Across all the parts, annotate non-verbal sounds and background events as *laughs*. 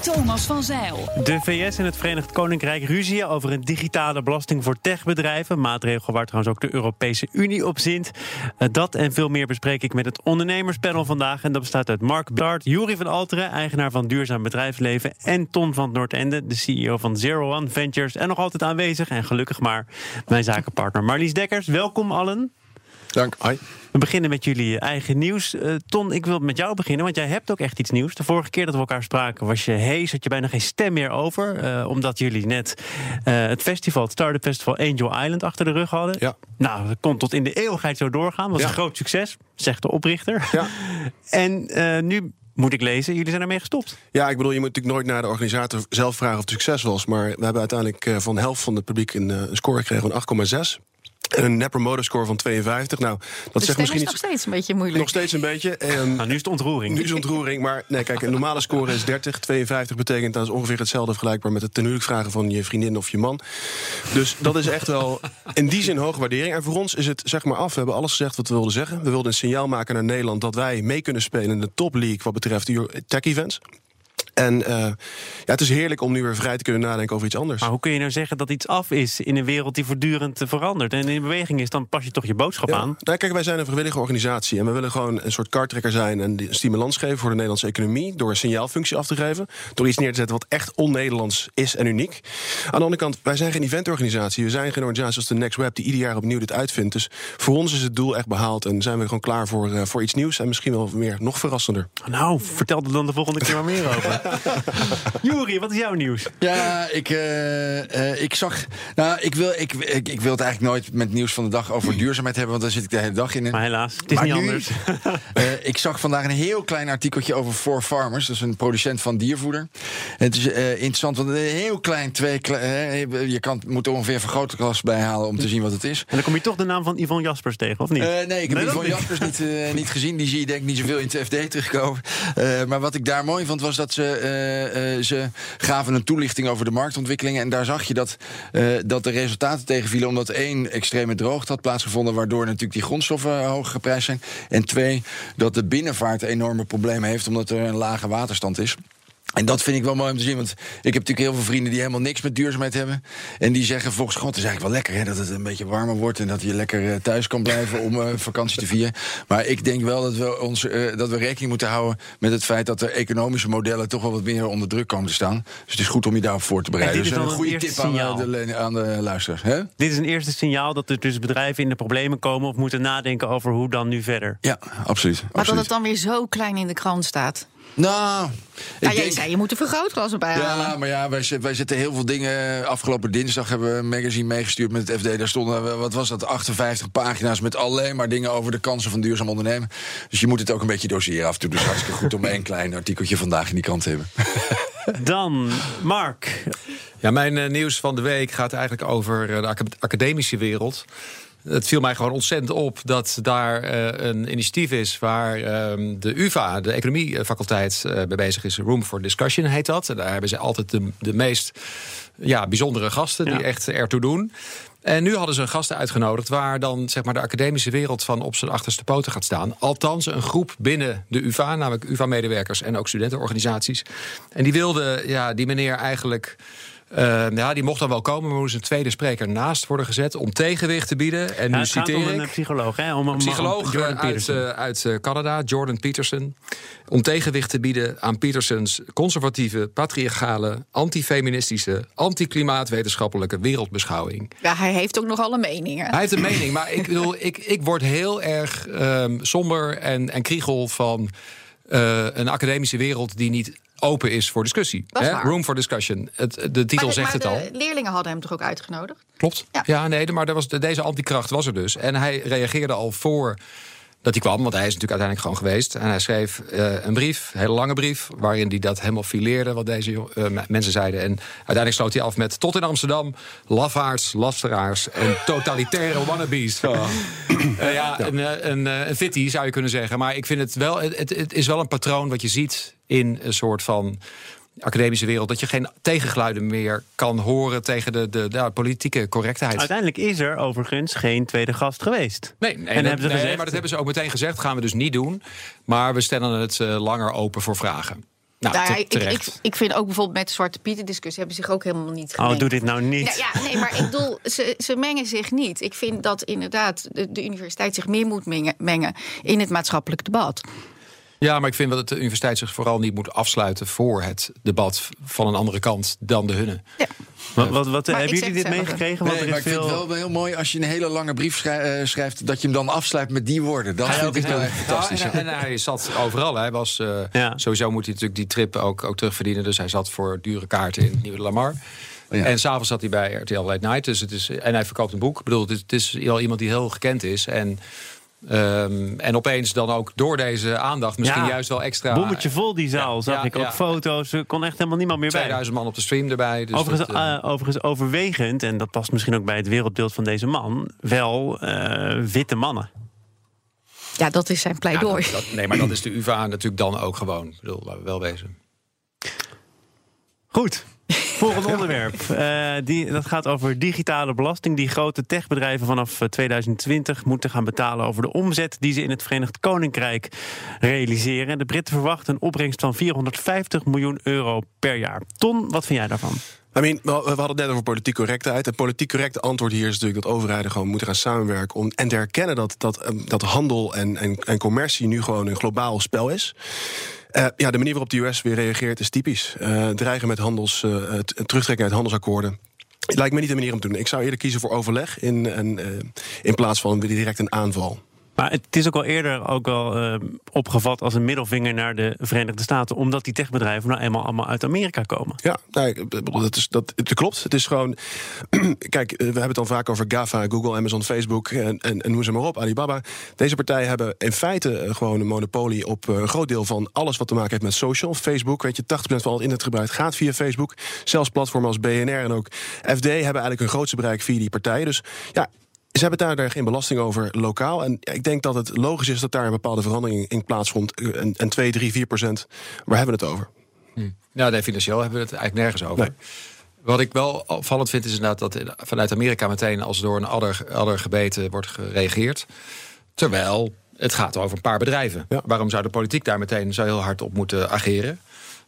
Thomas van Zeil. De VS en het Verenigd Koninkrijk ruzien over een digitale belasting voor techbedrijven. Maatregel waar trouwens ook de Europese Unie op zint. Eh, Dat en veel meer bespreek ik met het ondernemerspanel vandaag. En dat bestaat uit Mark Bart, Jurie van Alteren, eigenaar van Duurzaam Bedrijfsleven. En Ton van het Noordende, de CEO van Zero One Ventures. En nog altijd aanwezig en gelukkig maar mijn zakenpartner Marlies Dekkers. Welkom allen. Dank. Hoi. We beginnen met jullie eigen nieuws. Eh, Ton, ik wil met jou beginnen, want jij hebt ook echt iets nieuws. De vorige keer dat we elkaar spraken was je hees, had je bijna geen stem meer over. eh, omdat jullie net eh, het festival, het Startup Festival Angel Island achter de rug hadden. Ja. Nou, dat kon tot in de eeuwigheid zo doorgaan. Was Ja. een groot succes, zegt de oprichter. Ja. *laughs* en eh, nu moet ik lezen, jullie zijn ermee gestopt. Ja, ik bedoel, je moet natuurlijk nooit naar de organisator zelf vragen of het succes was. Maar we hebben uiteindelijk eh, van de helft van het publiek een, een score gekregen van 8,6. En een Net Promoter Score van 52. Nou, dat De zegt misschien is nog steeds een beetje moeilijk. Nog steeds een beetje. En Nou, nu is het ontroering. nu is het ontroering. Maar nee, kijk, een normale score is 30. 52 betekent dat is ongeveer hetzelfde vergelijkbaar met het ten vragen van je vriendin of je man. Dus dat is echt wel in die zin hoge waardering. En voor ons is het zeg maar af. We hebben alles gezegd wat we wilden zeggen. We wilden een signaal maken naar Nederland dat wij mee kunnen spelen in de top league wat betreft de tech events. En eh, ja, het is heerlijk om nu weer vrij te kunnen nadenken over iets anders. Maar hoe kun je nou zeggen dat iets af is in een wereld die voortdurend eh, verandert en in beweging is? Dan pas je toch je boodschap Ja. aan. Nou, kijk, wij zijn een vrijwillige organisatie en we willen gewoon een soort karttrekker zijn en stimulans geven voor de Nederlandse economie door een signaalfunctie af te geven, door iets neer te zetten wat echt on-Nederlands is en uniek. Aan de andere kant, wij zijn geen eventorganisatie, we zijn geen organisatie als de Next Web die ieder jaar opnieuw dit uitvindt. Dus voor ons is het doel echt behaald en zijn we gewoon klaar voor, eh, voor iets nieuws en misschien wel meer nog verrassender. Nou, vertel er dan de volgende keer maar meer over. *laughs* Juri, wat is jouw nieuws? Ja, ik, eh, eh, ik zag. Nou, ik wil, ik, ik, ik wil het eigenlijk nooit met nieuws van de dag over duurzaamheid hebben, want daar zit ik de hele dag in. Maar helaas, het is Maar niet nu- anders. *laughs* Eh, ik zag vandaag een heel klein artikeltje over Four Farmers. Dat is een producent van diervoeder. Het is interessant, want een heel klein twee. je kan, moet er ongeveer een vergrootglas bij halen om te zien wat het is. En dan kom je toch de naam van Yvonne Jaspers tegen, of niet? Nee, ik heb Nee, niet. Jaspers niet, niet gezien. Die zie je denk ik niet zoveel in het FD terugkomen. Maar wat ik daar mooi vond, was dat ze, ze gaven een toelichting over de marktontwikkelingen. En daar zag je dat, eh, dat de resultaten tegenvielen. Omdat één, extreme droogte had plaatsgevonden. Waardoor natuurlijk die grondstoffen hoog geprijsd zijn. En twee, dat de binnenvaart enorme problemen heeft. Omdat er een lage waterstand is. En dat vind ik wel mooi om te zien. Want ik heb natuurlijk heel veel vrienden die helemaal niks met duurzaamheid hebben. En die zeggen volgens God, het is eigenlijk wel lekker hè, dat het een beetje warmer wordt. En dat je lekker eh, thuis kan blijven om eh, vakantie te vieren. Maar ik denk wel dat we, ons, eh, dat we rekening moeten houden met het feit dat de economische modellen toch wel wat meer onder druk komen te staan. Dus het is goed om je daarop voor te bereiden. En dit is Dus een een goede tip aan, signaal. de, aan de luisteraars. Hè? Dit is een eerste signaal dat er dus bedrijven in de problemen komen of moeten nadenken over hoe dan nu verder. Ja, absoluut. Maar dat het dan weer zo klein in de krant staat. Nou, ik Nou, jij denk- zei, je moet een vergrootglas erbij halen. Ja, maar ja, wij, wij zetten heel veel dingen. Afgelopen dinsdag hebben we een magazine meegestuurd met het FD. Daar stonden, eh, wat was dat, 58 pagina's met alleen maar dingen over de kansen van duurzaam ondernemen. Dus je moet het ook een beetje doseren af en toe. Dus hartstikke goed om *laughs* één klein artikeltje vandaag in die krant te hebben. *laughs* Dan, Mark. Ja, mijn eh, nieuws van de week gaat eigenlijk over eh, de aca- academische wereld. Het viel mij gewoon ontzettend op dat daar eh, een initiatief is waar ehm, de UVA, de economiefaculteit, eh mee bezig is. Room for Discussion heet dat. En daar hebben ze altijd de, de meest ja, bijzondere gasten die echt ertoe doen. En nu hadden ze een gasten uitgenodigd waar dan zeg maar, de academische wereld van op zijn achterste poten gaat staan. Althans, een groep binnen de UVA, namelijk UVA-medewerkers en ook studentenorganisaties. En die wilde ja, die meneer eigenlijk. Eh, ja, die mocht dan wel komen, maar moest een tweede spreker naast worden gezet om tegenwicht te bieden. En Ja, nu het gaat citeer om een ik. eh, psycholoog, hè? Om, om- Een psycholoog om Jordan eh, uit, eh, uit eh, Canada, Jordan Peterson. Om tegenwicht te bieden aan Petersons conservatieve, patriarchale, antifeministische, antiklimaatwetenschappelijke wereldbeschouwing. Ja, hij heeft ook nogal een mening. hè? Hij heeft een mening, maar ik, *laughs* bedoel, ik, ik word heel erg ehm, somber en, en kriegel van eh, een academische wereld die niet open is voor discussie. Is Hè? Room for discussion. Het, de titel maar zegt maar het al. de leerlingen hadden hem toch ook uitgenodigd? Klopt. Ja. Ja, nee, maar was, deze antikracht was er dus. En hij reageerde al voor dat hij kwam, want hij is natuurlijk uiteindelijk gewoon geweest. En hij schreef eh, een brief, een hele lange brief, waarin hij dat helemaal fileerde, wat deze eh, mensen zeiden. En uiteindelijk sloot hij af met: Tot in Amsterdam, lafaards, lasteraars en totalitaire wannabes. Ja, een, eh, een, eh, een fitty zou je kunnen zeggen. Maar ik vind het wel, het is wel een patroon wat je ziet in een soort van academische wereld. Dat je geen tegengeluiden meer kan horen tegen de, de, de politieke correctheid. Uiteindelijk is er overigens geen tweede gast geweest. Nee, nee, en dat- hebben ze nee, gezegd, maar dat hebben ze ook meteen gezegd. Gaan we dus niet doen. Maar we stellen het eh, langer open voor vragen. Nou, Nou ja, ik, terecht. ik, ik vind ook bijvoorbeeld met de Zwarte Pieten discussie hebben ze zich ook helemaal niet oh, gemengd. doe dit nou niet. Nou ja, nee, maar ik bedoel, ze, ze mengen zich niet. Ik vind dat inderdaad de, de universiteit zich meer moet mengen, mengen in het maatschappelijk debat. Ja, maar ik vind wel dat de universiteit zich vooral niet moet afsluiten voor het debat van een andere kant dan de hunne. Ja. Wat, wat, wat, hebben jullie dit meegekregen? Want Nee, maar ik vind het wel heel mooi als je een hele lange brief schrij- eh, schrijft... dat je hem dan afsluit met die woorden. Dat vind ik echt fantastisch. Ja, en, en hij zat overal. Hij was, eh, Ja. Sowieso moet hij natuurlijk die trip ook, ook terugverdienen. Dus hij zat voor dure kaarten in het Nieuwe Lamar. Ja. En s'avonds zat hij bij RTL Late Night. Dus het is, en hij verkoopt een boek. Ik bedoel, het is, het is wel iemand die heel gekend is. En, ehm, en opeens dan ook door deze aandacht misschien Ja. juist wel extra... Bommetje vol die zaal, Ja, zag ja, ik ook foto's. Er kon echt helemaal niemand meer bij. 2000 man op de stream erbij. Dus overigens, dat, eh, eh, overigens overwegend, en dat past misschien ook bij het wereldbeeld van deze man, wel eh, witte mannen. Ja, dat is zijn ja, pleidooi. dat- dat- nee, maar dat is de UvA natuurlijk dan ook gewoon. Ik bedoel, laten we wel wezen. Goed. Volgend onderwerp. Eh, die, dat gaat over digitale belasting. Die grote techbedrijven vanaf eh, 2020 moeten gaan betalen over de omzet die ze in het Verenigd Koninkrijk realiseren. De Britten verwachten een opbrengst van 450 miljoen euro per jaar. Ton, wat vind jij daarvan? I mean, we hadden het net over politiek correctheid. Het politiek correcte antwoord hier is natuurlijk dat overheden gewoon moeten gaan samenwerken. Om, en te erkennen dat, dat, ehm, dat handel en, en, en commercie nu gewoon een globaal spel is. Eh, ja, de manier waarop de US weer reageert is typisch. Eh, dreigen met handels, eh, terugtrekken uit handelsakkoorden. Lijkt me niet de manier om te doen. Ik zou eerder kiezen voor overleg in, en, in plaats van direct een aanval. Maar het is ook al eerder ook al eh, opgevat als een middelvinger naar de Verenigde Staten, omdat die techbedrijven nou eenmaal allemaal uit Amerika komen. Ja, dat, is, dat, klopt. Het is gewoon. *clears throat* Kijk, eh, we hebben het dan vaak over GAFA, Google, Amazon, Facebook en, en, noem ze maar op, Alibaba. Deze partijen hebben in feite eh, gewoon een monopolie op een groot deel van alles wat te maken heeft met social. Facebook, weet je, 80% van het internetgebruik gaat via Facebook. Zelfs platformen als BNR en ook FD hebben eigenlijk hun grootste bereik via die partijen. Dus ja. Ze hebben daar, daar geen belasting over lokaal. En ik denk dat het logisch is dat daar een bepaalde verandering in plaatsvond. En, en 2, 3, 4 procent. Waar hebben we het over? Nou, nee, financieel hebben we het eigenlijk nergens over. Nee. Wat ik wel opvallend vind is inderdaad dat vanuit Amerika meteen als door een adder, adder gebeten wordt gereageerd. Terwijl het gaat over een paar bedrijven. Ja. Waarom zou de politiek daar meteen zo heel hard op moeten ageren?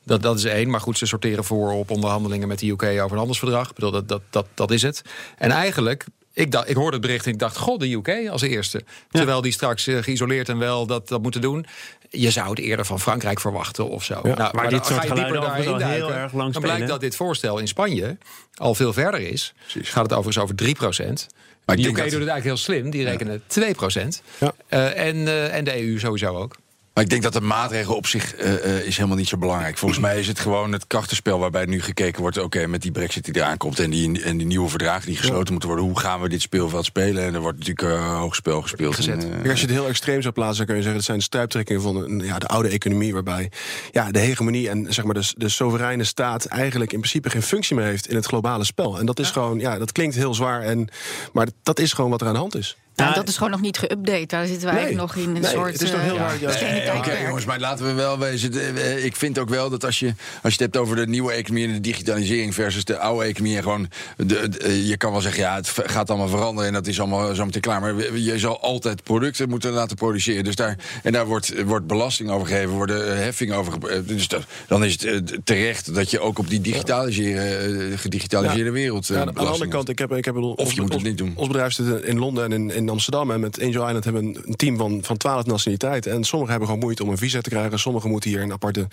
Dat, dat is één, maar goed, ze sorteren voor op onderhandelingen met de UK over een handelsverdrag. Ik bedoel, dat, dat, dat, dat is het. En eigenlijk, ik, dacht, ik hoorde het bericht en ik dacht, god, de UK als eerste. Terwijl die straks eh, geïsoleerd en wel dat, dat moeten doen. Je zou het eerder van Frankrijk verwachten of zo. Nou, maar dit soort ga je dieper geluiden daarin al heel duiken, erg lang Dan blijkt dat dit voorstel in Spanje al veel verder is. Gaat het overigens over 3 procent. Maar de UK doet het eigenlijk heel slim. Die rekenen 2 procent. Ja. en, eh, en de EU sowieso ook. Maar ik denk dat de maatregel op zich eh, eh, is helemaal niet zo belangrijk. Volgens mij is het gewoon het krachtenspel waarbij nu gekeken wordt... oké, met die brexit die eraan komt en die, en die nieuwe verdragen die gesloten moeten worden... hoe gaan we dit speelveld spelen? En er wordt natuurlijk eh, hoog spel gespeeld. Gezet. En, eh, als je het heel extreem zou plaatsen, dan kun je zeggen... dat zijn de stuiptrekkingen van een, ja, de oude economie... waarbij ja, de hegemonie en zeg maar, de, de soevereine staat... eigenlijk in principe geen functie meer heeft in het globale spel. En dat is gewoon, ja, dat klinkt heel zwaar... En, maar dat is gewoon wat er aan de hand is. Nou, Ja, dat is gewoon nog niet geüpdate. Daar zitten Nee. eigenlijk nog in een Nee, soort. het is nog heel eh, raar, ja. Nee, Oké, jongens, maar laten we wel wezen. eh, eh, Ik vind ook wel dat als je, als je het hebt over de nieuwe economie en de digitalisering versus de oude economie. En gewoon, de, de- eh, je kan wel zeggen, ja, het gaat allemaal veranderen en dat is allemaal zo meteen klaar. Maar je zal altijd producten moeten laten produceren. Dus daar, en daar wordt, wordt belasting over gegeven, worden eh, heffingen over. eh, Dus dat- dan is het eh, terecht dat je ook op die digitaliseren, eh, gedigitaliseerde wereld. eh, Ja, aan de andere kant, ik heb, ik heb Of ons- je moet het ons- niet doen. Ons bedrijf zit in Londen en in, in Amsterdam. En met Angel Island hebben we een team van, van 12 nationaliteiten. En sommigen hebben gewoon moeite om een visa te krijgen. Sommigen moeten hier een aparte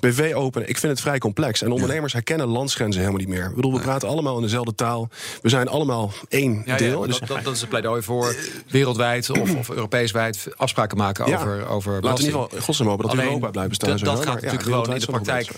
BV openen. Ik vind het vrij complex. En ondernemers herkennen landsgrenzen helemaal niet meer. Ik bedoel, we praten allemaal in dezelfde taal. We zijn allemaal één Ja, deel. ja, dus dat, dat, dat is een pleidooi voor wereldwijd of, of Europees wijd afspraken maken Ja. over, over laten in ieder geval godsnaam hopen dat Alleen, Europa blijft bestaan. Dat, dat gaat natuurlijk gewoon in de praktijk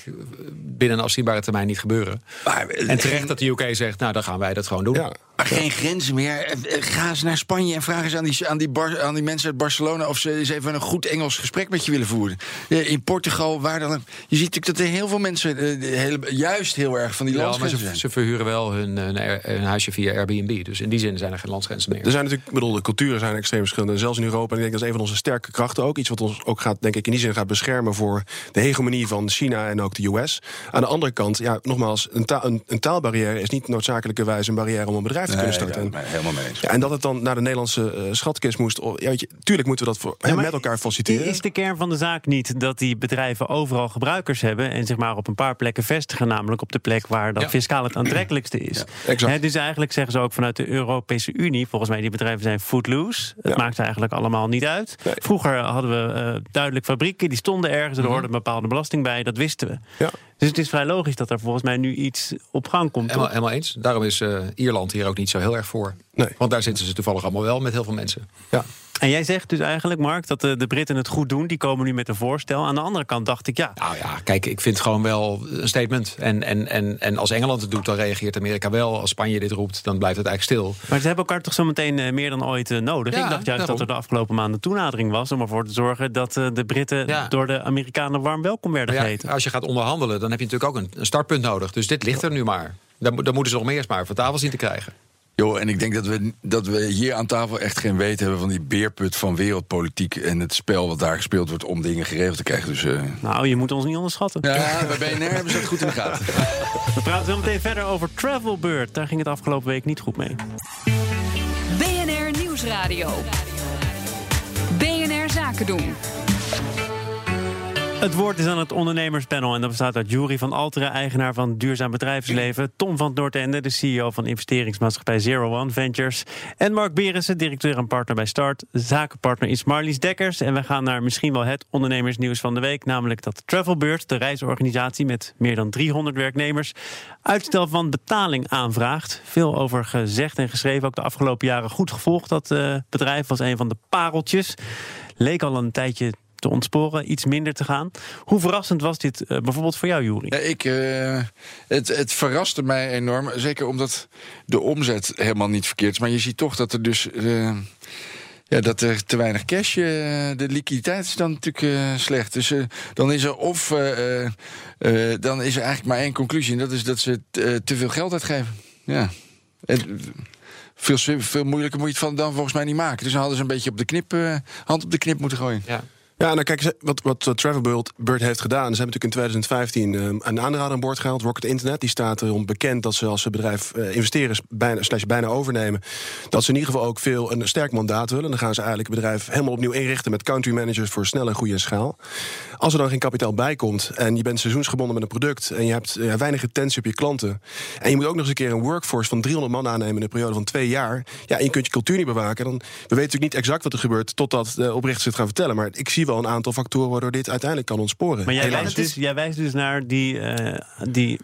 binnen een afzienbare termijn niet gebeuren. Maar, eh, En terecht dat de UK zegt, nou dan gaan wij dat gewoon doen. Maar geen grenzen meer. Eh, eh, Ga eens naar Spanje en vraag eens aan die, aan die, Bar- aan die mensen uit Barcelona... of ze eens even een goed Engels gesprek met je willen voeren. Eh, In Portugal, waar dan. Je ziet natuurlijk dat er heel veel mensen... de hele, juist heel erg van die Ja, landsgrenzen ze, zijn. ze verhuren wel hun, hun, hun huisje via Airbnb. Dus in die zin zijn er geen landsgrenzen meer. Er zijn natuurlijk, ik bedoel, de culturen zijn extreem verschillend. En zelfs in Europa, en ik denk dat is een van onze sterke krachten ook. Iets wat ons ook gaat, denk ik, in die zin gaat beschermen voor de hegemonie van China en ook de US. Aan de andere kant, ja, nogmaals, een, taal, een, een taalbarrière is niet noodzakelijkerwijs een barrière om een bedrijf te kunnen starten. Nee, ja, helemaal mee eens. Ja, en dat het dan naar de Nederlandse eh, schatkist moest. Ja, weet je, tuurlijk moeten we dat voor, Ja, met elkaar faciliteren. Is de kern van de zaak niet dat die bedrijven overal gebruikers hebben en zich maar op een paar plekken vestigen, namelijk op de plek waar dat Ja. fiscaal het aantrekkelijkste is? Hè, dus eigenlijk zeggen ze ook vanuit de Europese Unie, volgens mij die bedrijven zijn footloose. Het Ja. maakt eigenlijk allemaal niet uit. Nee. Vroeger hadden we eh, duidelijk fabrieken, die stonden ergens, er hoorde een bepaalde belasting bij, dat wisten we. Ja. Dus het is vrij logisch dat er volgens mij nu iets op gang komt. Helemaal, helemaal eens. Daarom is eh, Ierland hier ook niet zo heel erg voor. Nee. Want daar zitten ze toevallig allemaal wel met heel veel mensen. Ja. En jij zegt dus eigenlijk, Mark, dat de, de Britten het goed doen. Die komen nu met een voorstel. Aan de andere kant dacht ik, ja, Nou ja, kijk, ik vind het gewoon wel een statement. En, en, en, en als Engeland het doet, dan reageert Amerika wel. Als Spanje dit roept, dan blijft het eigenlijk stil. Maar ze hebben elkaar toch zometeen eh, meer dan ooit eh, nodig. Ja, ik dacht juist daarom. dat er de afgelopen maanden toenadering was... om ervoor te zorgen dat eh, de Britten Ja. door de Amerikanen warm welkom werden ja, geheten. als je gaat onderhandelen, dan heb je natuurlijk ook een, een startpunt nodig. Dus dit ligt er nu maar. Dan, mo- dan moeten ze nog meer eens maar van tafel zien te krijgen. Jo, en ik denk dat we, dat we hier aan tafel echt geen weet hebben van die beerput van wereldpolitiek en het spel wat daar gespeeld wordt om dingen geregeld te krijgen. Dus eh, Nou, je moet ons niet onderschatten. ja, bij BNR hebben ze het goed in de gaten. We praten zo meteen verder over Travelbird. Daar ging het afgelopen week niet goed mee. BNR Nieuwsradio. BNR Zaken doen. Het woord is aan het ondernemerspanel en dat bestaat uit Jury van Alteren, eigenaar van Duurzaam Bedrijfsleven, Tom van het Noordende, de CEO van investeringsmaatschappij Zero One Ventures, en Mark Berensen, directeur en partner bij Start. Zakenpartner is Marlies Dekkers en we gaan naar misschien wel het ondernemersnieuws van de week, namelijk dat Travelbird, de reisorganisatie met meer dan 300 werknemers, uitstel van betaling aanvraagt. Veel over gezegd en geschreven, ook de afgelopen jaren goed gevolgd. Dat eh, bedrijf was een van de pareltjes. Leek al een tijdje te ontsporen, iets minder te gaan. Hoe verrassend was dit eh, bijvoorbeeld voor jou, Jury? Ja, ik, eh, het, het verraste mij enorm. Zeker omdat de omzet helemaal niet verkeerd is. Maar je ziet toch dat er dus. eh, ja, dat er te weinig cash. de liquiditeit is dan natuurlijk eh, slecht. Dus dan is er of. eh, eh, eh, dan is er eigenlijk maar één conclusie. En dat is dat ze te veel geld uitgeven. Ja. En, veel, veel moeilijker moet je het van dan volgens mij niet maken. Dus dan hadden ze een beetje op de knip, eh, hand op de knip moeten gooien. Ja. Ja, nou kijk, wat, wat Travelbird Bird heeft gedaan. Ze hebben natuurlijk in 2015 eh, een aanrader aan boord gehaald, Rocket Internet. Die staat erom bekend dat ze als ze bedrijf eh, investeren, bijna, slash bijna overnemen. Dat ze in ieder geval ook veel een sterk mandaat willen. Dan gaan ze eigenlijk het bedrijf helemaal opnieuw inrichten met country managers voor snelle en goede schaal. Als er dan geen kapitaal bij komt en je bent seizoensgebonden met een product en je hebt eh, weinig retentie op je klanten. En je moet ook nog eens een keer een workforce van 300 man aannemen in een periode van twee jaar. Ja, en je kunt je cultuur niet bewaken. Dan, we weten natuurlijk niet exact wat er gebeurt totdat de oprichters het gaan vertellen. Maar ik zie wel een aantal factoren waardoor dit uiteindelijk kan ontsporen. Maar jij wijst, dus, jij wijst dus naar die, eh die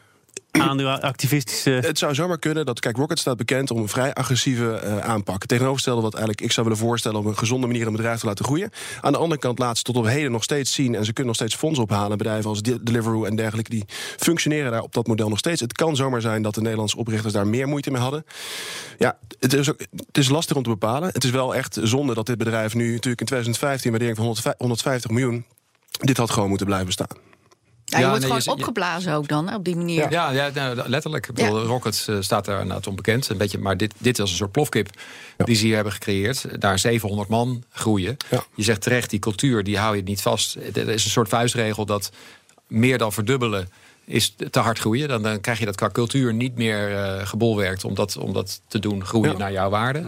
aandeelactivistische... Het zou zomaar kunnen dat, kijk, Rocket staat bekend om een vrij agressieve eh, aanpak. Tegenovergestelde wat eigenlijk ik zou willen voorstellen om een gezonde manier een bedrijf te laten groeien. Aan de andere kant laat ze tot op heden nog steeds zien en ze kunnen nog steeds fondsen ophalen. Bedrijven als De- Deliveroo en dergelijke, die functioneren daar op dat model nog steeds. Het kan zomaar zijn dat de Nederlandse oprichters daar meer moeite mee hadden. Ja, het is, ook, het is lastig om te bepalen. Het is wel echt zonde dat dit bedrijf nu natuurlijk in 2015 waardering van 150 150 miljoen. Dit had gewoon moeten blijven staan. Ja, je Ja, wordt nee, gewoon je- je- opgeblazen ook dan, op die manier. Ja, ja nou, letterlijk. Ik bedoel, Ja. Rocket eh, staat daar inderdaad onbekend. Een beetje, maar dit, dit was een soort plofkip die ze hier hebben gecreëerd. Daar 700 man groeien. Ja. Je zegt terecht, die cultuur die hou je niet vast. Er is een soort vuistregel dat meer dan verdubbelen is te hard groeien. Dan, dan krijg je dat qua cultuur niet meer eh gebolwerkt om dat, om dat te doen groeien Ja. naar jouw waarde.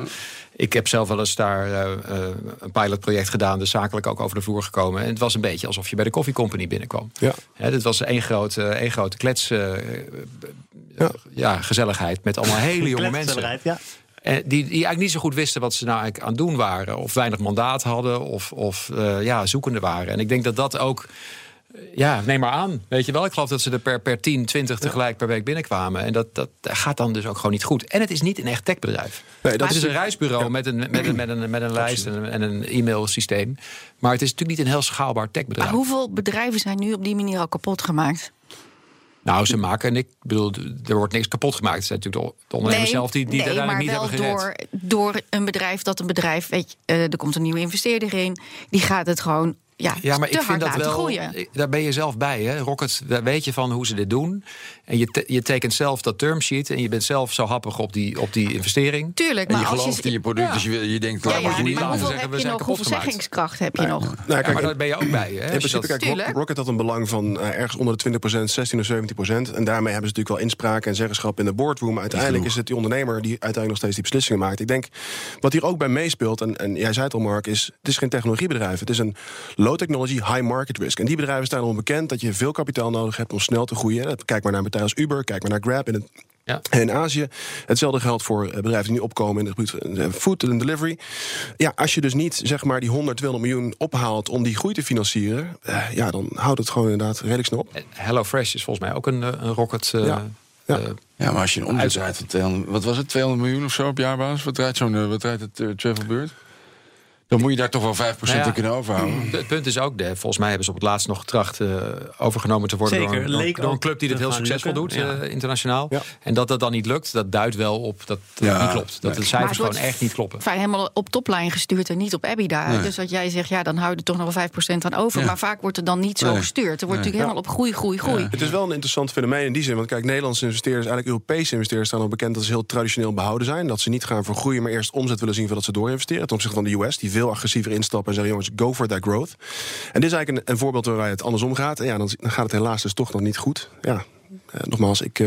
Ik heb zelf wel eens daar eh, eh, een pilotproject gedaan, dus zakelijk ook over de vloer gekomen. En het was een beetje alsof je bij de Coffee Company binnenkwam. Ja. Hè, dit was één grote, één grote klets, Ja. ja, gezelligheid met allemaal hele jonge mensen. Ja. Die, die eigenlijk niet zo goed wisten wat ze nou eigenlijk aan het doen waren. Of weinig mandaat hadden. Of, of ja, zoekende waren. En ik denk dat dat ook... Ja, neem maar aan. Weet je wel, ik geloof dat ze er per, per 10, 20 tegelijk per week binnenkwamen. En dat, dat gaat dan dus ook gewoon niet goed. En het is niet een echt techbedrijf. Nee, dat het is een reisbureau met een, met een, met een, met een lijst en een, en een e-mailsysteem. Maar het is natuurlijk niet een heel schaalbaar Maar techbedrijf. hoeveel bedrijven zijn nu op die manier al kapot gemaakt? Nou, ze maken, en ik bedoel, er wordt niks kapot gemaakt. Het zijn natuurlijk de, de ondernemers zelf die, die nee, het maar uiteindelijk niet wel hebben gered. door, door een bedrijf dat een bedrijf, weet je, eh, er komt een nieuwe investeerder in, die gaat het gewoon ja, Ja, maar te ik hard vind dat wel. groeien. Daar ben je zelf bij, hè? Rocket, daar weet je van hoe ze dit doen. En je, te- je tekent zelf dat termsheet. En je bent zelf zo happig op die, op die investering. Tuurlijk, En maar je als gelooft je, in je product, Ja. dus je, wil- je denkt... ja, laat ja, moet je niet laten hoeveel zeggen, heb we je zijn nog? Hoeveel zeggingskracht heb je nog? Nou, Ja, kijk, maar daar ben je ook bij, hè? In principe, kijk, Rock-. Rocket had een belang van eh, ergens onder de 20%, 16 of 17%. En daarmee hebben ze natuurlijk wel inspraak en zeggenschap in de boardroom. Uiteindelijk is het die ondernemer die uiteindelijk nog steeds die beslissingen maakt. Ik denk, wat hier ook bij meespeelt, en, en jij zei het al Mark, is het is geen technologiebedrijf. Het is een low technology, high market risk. En die bedrijven staan erom bekend dat je veel kapitaal nodig hebt om snel te groeien. Kijk maar naar partijen als Uber, kijk maar naar Grab in het Ja. in Azië. Hetzelfde geldt voor eh, bedrijven die nu opkomen in het gebied van eh, food and delivery. Ja, als je dus niet zeg maar die 100, 200 miljoen ophaalt om die groei te financieren, eh, ja, dan houdt het gewoon inderdaad redelijk snel op. Hello Fresh is volgens mij ook een, eh, een Rocket. eh, Ja. Ja. Ja, maar als je een omzet draait van 200, wat was het, 200 miljoen of zo op jaarbasis? Wat draait zo'n, wat draait het uh, Travelbeurt? Dan moet je daar toch wel 5% Nou ja. kunnen overhouden. Het punt is ook, de, volgens mij hebben ze op het laatst nog getracht eh, overgenomen te worden Zeker, door, door, leek door een ook club die dit te heel succesvol lukken, doet, ja. eh, internationaal. Ja. En dat dat dan niet lukt, dat duidt wel op dat het Ja, niet klopt. Dat de cijfers gewoon echt niet kloppen. Vaak helemaal op toplijn gestuurd en niet op EBITDA. Nee. Dus wat jij zegt, ja, dan hou je er toch nog wel 5% aan over. Ja. Maar vaak wordt er dan niet zo Nee. gestuurd. Er wordt Nee. natuurlijk helemaal op groei, groei, groei. Het is wel een interessant fenomeen in die zin. Want kijk, Nederlandse investeerders, eigenlijk Europese investeerders, staan al bekend dat ze heel traditioneel behouden zijn. Dat ze niet gaan voor groeien, maar eerst omzet willen zien voordat ze doorinvesteren. Ten opzichte van de US, die veel agressiever instappen en zeggen: jongens, go for that growth. En dit is eigenlijk een, een voorbeeld waarbij het andersom gaat. En ja, dan, dan gaat het helaas dus toch nog niet goed. Ja, eh, nogmaals, ik.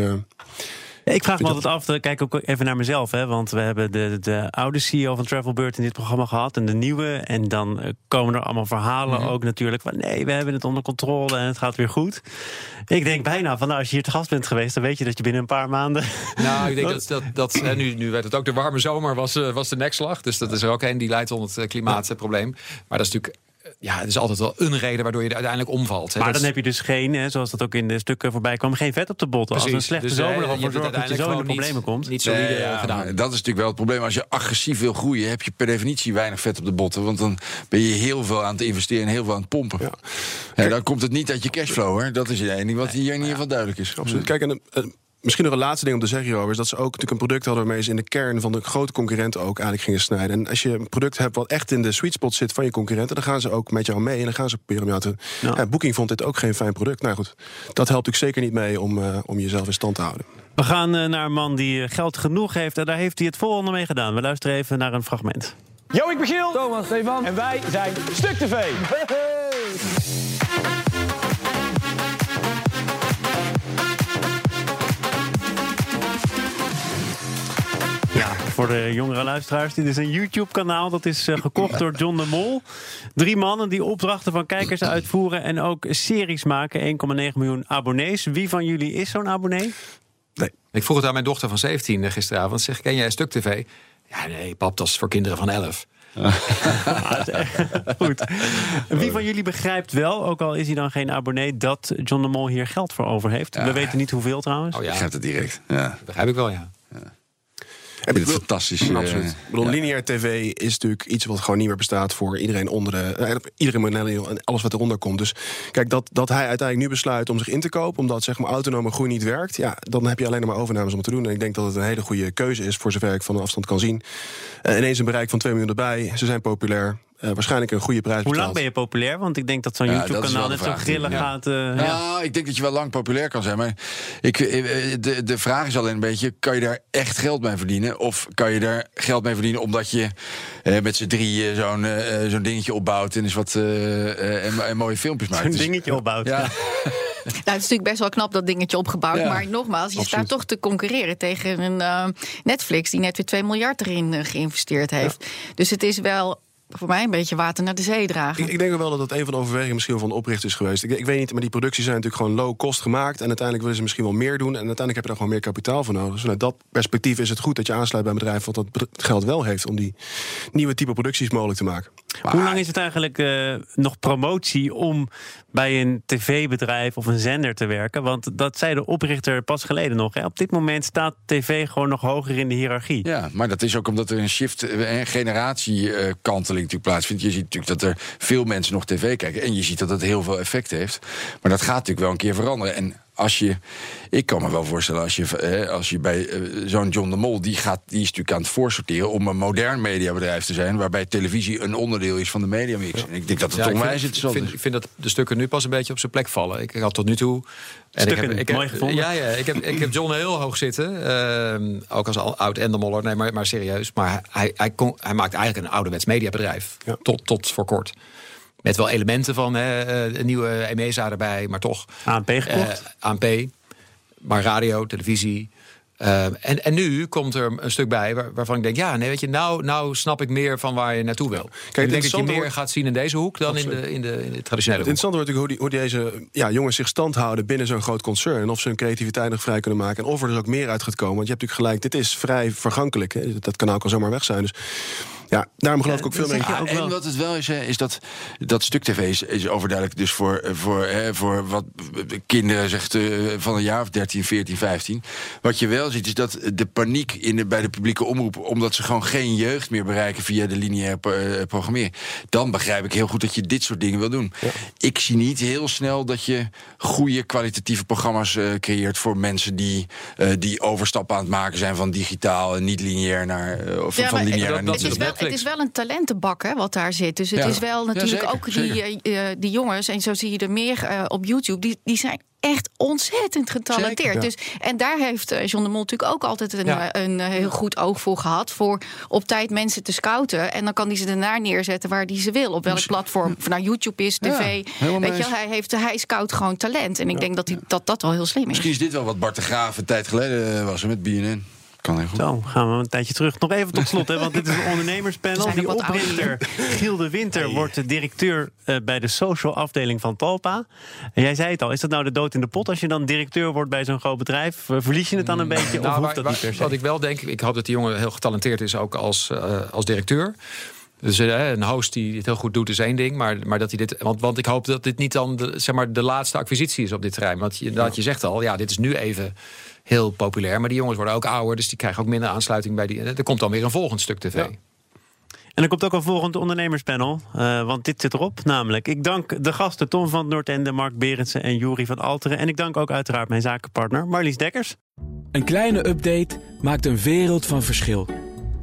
Ik vraag me altijd af, eh, kijk ook even naar mezelf. Hè, want we hebben de, de oude CEO van Travelbeurt in dit programma gehad. En de nieuwe. En dan eh, komen er allemaal verhalen ook natuurlijk. Van nee, we hebben het onder controle en het gaat weer goed. Ik denk bijna van nou, als je hier te gast bent geweest... dan weet je dat je binnen een paar maanden... *laughs* Nou, ik denk *laughs* dat, dat, dat hè, nu, nu werd het ook de warme zomer, was, eh, was de nekslag. Dus dat is er ook een die leidt onder het eh, klimaatprobleem. Maar dat is natuurlijk, ja, het is altijd wel een reden waardoor je er uiteindelijk omvalt. Hè. Maar Dat dan is- heb je dus geen, hè, zoals dat ook in de stukken voorbij kwam... geen vet op de botten. Als een slechte Dus, zomer ervoor je zorgt dat je zo in de problemen komt. Niet solide Nee, ja, eh, gedaan. Dat is natuurlijk wel het probleem. Als je agressief wil groeien, heb je per definitie weinig vet op de botten. Want dan ben je heel veel aan het investeren en heel veel aan het pompen. Ja. Ja. dan komt het niet uit je cashflow hoor. Dat is het enige wat hier in ieder geval duidelijk is. Absoluut. Kijk, en, eh, misschien nog een laatste ding om te zeggen hierover... is dat ze ook natuurlijk een product hadden... waarmee ze in de kern van de grote concurrenten ook eigenlijk gingen snijden. En als je een product hebt wat echt in de sweet spot zit van je concurrenten... dan gaan ze ook met jou mee en dan gaan ze proberen om jou te... Ja. Ja, Booking vond dit ook geen fijn product. Nou goed, dat helpt natuurlijk zeker niet mee om, eh, om jezelf in stand te houden. We gaan eh, naar een man die eh, geld genoeg heeft. En daar heeft hij het volgende mee gedaan. We luisteren even naar een fragment. Yo, ik ben Giel. Thomas, Stefan. En wij zijn Stuk TV. Voor de jongere luisteraars. Dit is een YouTube-kanaal. Dat is eh, gekocht door John de Mol. Drie mannen die opdrachten van kijkers uitvoeren... en ook series maken. 1,9 miljoen abonnees. Wie van jullie is zo'n abonnee? Ik vroeg het aan mijn dochter van 17 gisteravond. Zeg, ken jij Stuk TV? Ja, nee, pap, dat is voor kinderen van 11. *laughs* Goed. Wie van jullie begrijpt wel, ook al is hij dan geen abonnee... dat John de Mol hier geld voor over heeft? We weten niet hoeveel trouwens. Oh ja, gaat het direct. Ja. begrijp ik wel, ja. Ik vind het fantastisch. eh, Absoluut. Ik bedoel, ja. lineair tv is natuurlijk iets wat gewoon niet meer bestaat voor iedereen onder de. eh, Iedereen millennial en alles wat eronder komt. Dus kijk, dat, dat hij uiteindelijk nu besluit om zich in te kopen, omdat zeg maar autonome groei niet werkt, ja, dan heb je alleen nog maar overnames om te doen. En ik denk dat het een hele goede keuze is, voor zover ik van de afstand kan zien. Eh, ineens een bereik van 2 miljoen erbij. Ze zijn populair. Eh, waarschijnlijk een goede prijs. Hoe lang ben je populair? Want ik denk dat zo'n Ja, is YouTube-kanaal net zo natuurlijk. gaat. eh, ja. Nou, ik denk dat je wel lang populair kan zijn. Maar ik, eh, de, de vraag is alleen een beetje: kan je daar echt geld mee verdienen? Of kan je daar geld mee verdienen omdat je eh, met z'n drieën zo'n zo'n dingetje opbouwt en eens wat eh, eh, en, en mooie filmpjes maakt? Zo'n Dus- dingetje opbouwt. Ja, *laughs* Nou, het is natuurlijk best wel knap dat dingetje opgebouwd. Ja, maar nogmaals, je absoluut. staat toch te concurreren tegen een eh, Netflix... die net weer 2 miljard erin geïnvesteerd heeft. Dus het is wel voor mij een beetje water naar de zee dragen. Ik, ik denk wel dat dat een van de overwegingen misschien wel van de oprichter is geweest. Ik, ik weet niet, maar die producties zijn natuurlijk gewoon low cost gemaakt. En uiteindelijk willen ze misschien wel meer doen. En uiteindelijk heb je daar gewoon meer kapitaal voor nodig. Dus vanuit dat perspectief is het goed dat je aansluit bij een bedrijf... wat dat geld wel heeft om die nieuwe type producties mogelijk te maken. Hoe lang is het eigenlijk eh, nog promotie om bij een tv-bedrijf of een zender te werken? Want dat zei de oprichter pas geleden nog. Hè. Op dit moment staat tv gewoon nog hoger in de hiërarchie. ja, maar dat is ook omdat er een shift, eh, een generatiekanteling natuurlijk plaatsvindt. Je ziet natuurlijk dat er veel mensen nog tv kijken. En je ziet dat het heel veel effect heeft. Maar dat gaat natuurlijk wel een keer veranderen. En als je. Ik kan me wel voorstellen, als je, eh, als je bij eh, zo'n John de Mol. Die, gaat, die is natuurlijk aan het voorsorteren om een modern mediabedrijf te zijn. waarbij televisie een onderdeel is van de mediamix. En ik denk dat het Ja, ik onwijs vind, vind, ik vind dat de stukken nu pas een beetje op zijn plek vallen. Ik, had tot nu toe. En Stukken, ik heb, ik heb- mooi gevonden. Ja, ja ik, heb, ik heb John heel hoog zitten. ehm, ook als al- oud endermoller. Nee, maar, maar serieus. Maar hij, hij, kon, hij maakt eigenlijk een ouderwets mediabedrijf. Tot, tot voor kort. Met wel elementen van hè, eh, een nieuwe EMESA erbij, maar toch. ANP gekocht. Eh, ANP, maar radio, televisie. Eh, en, en nu komt er een stuk bij waar- waarvan ik denk: ja, nee, weet je, nou, nou snap ik meer van waar je naartoe wil. Kijk, ik denk dat je meer wordt- gaat zien in deze hoek dan in de, in, de, in de traditionele Het hoek. interessante wordt natuurlijk hoe, die, hoe deze ja, jongens zich stand houden binnen zo'n groot concern. En of ze hun creativiteit nog vrij kunnen maken. En of er dus ook meer uit gaat komen. Want je hebt natuurlijk gelijk, dit is vrij vergankelijk. Hè. Dat kan ook al zomaar weg zijn. Dus ja, daarom geloof ik ook veel meer. Ja, ook en wel. wat het wel is, hè, is dat dat stuk tv is, is overduidelijk dus voor, eh, voor, hè, voor wat kinderen zegt eh, van een jaar of 13, 14, 15. Wat je wel ziet is dat de paniek in de, bij de publieke omroep, omdat ze gewoon geen jeugd meer bereiken via de lineaire eh, programmering. Dan begrijp ik heel goed dat je dit soort dingen wil doen. Ik zie niet heel snel dat je goede kwalitatieve programma's eh, creëert voor mensen die, eh, die overstappen aan het maken zijn van digitaal en niet lineair naar eh, of Ja, van lineair naar niet Netflix. het is wel een talentenbak hè, wat daar zit. Dus het Ja. is wel Ja, natuurlijk zeker, ook die, eh, eh, die jongens, en zo zie je er meer eh, op YouTube, die, die zijn echt ontzettend getalenteerd. Ja. Dus, en daar heeft John de Mol natuurlijk ook altijd een, Ja. een heel goed oog voor gehad. Voor op tijd mensen te scouten. En dan kan hij ze daarna neerzetten waar hij ze wil. Op welk platform. Of nou YouTube is, tv. Weet je, eens. hij, heeft, hij scout gewoon talent. En ik denk dat, hij, dat dat wel heel slim is. Misschien is dit wel wat Bart de Graaf een tijd geleden was met BNN. Kan heel goed. Zo, gaan we een tijdje terug. Nog even tot slot, hè, want dit is een ondernemerspanel. Die oprichter, Giel de Winter, wordt de directeur eh, bij de social afdeling van Talpa. En jij zei het al, is dat nou de dood in de pot? Als je dan directeur wordt bij zo'n groot bedrijf, eh, verlies je het dan een beetje? Of Nou, hoeft waar- dat waar- niet per se? Wat ik wel denk, ik hoop dat die jongen heel getalenteerd is, ook als, eh, als directeur. Dus eh, een host die het heel goed doet is één ding, maar, maar dat hij dit. Want, want ik hoop dat dit niet dan de, zeg maar, de laatste acquisitie is op dit terrein. Want je, dat je zegt al, ja, dit is nu even heel populair. Maar die jongens worden ook ouder, dus die krijgen ook minder aansluiting bij die. Er komt dan weer een volgend stuk tv. Ja. En er komt ook een volgend ondernemerspanel, eh, want dit zit erop. Namelijk, ik dank de gasten Tom van Noordende, Mark Berendsen en Jury van Alteren. En ik dank ook uiteraard mijn zakenpartner Marlies Dekkers. Een kleine update maakt een wereld van verschil.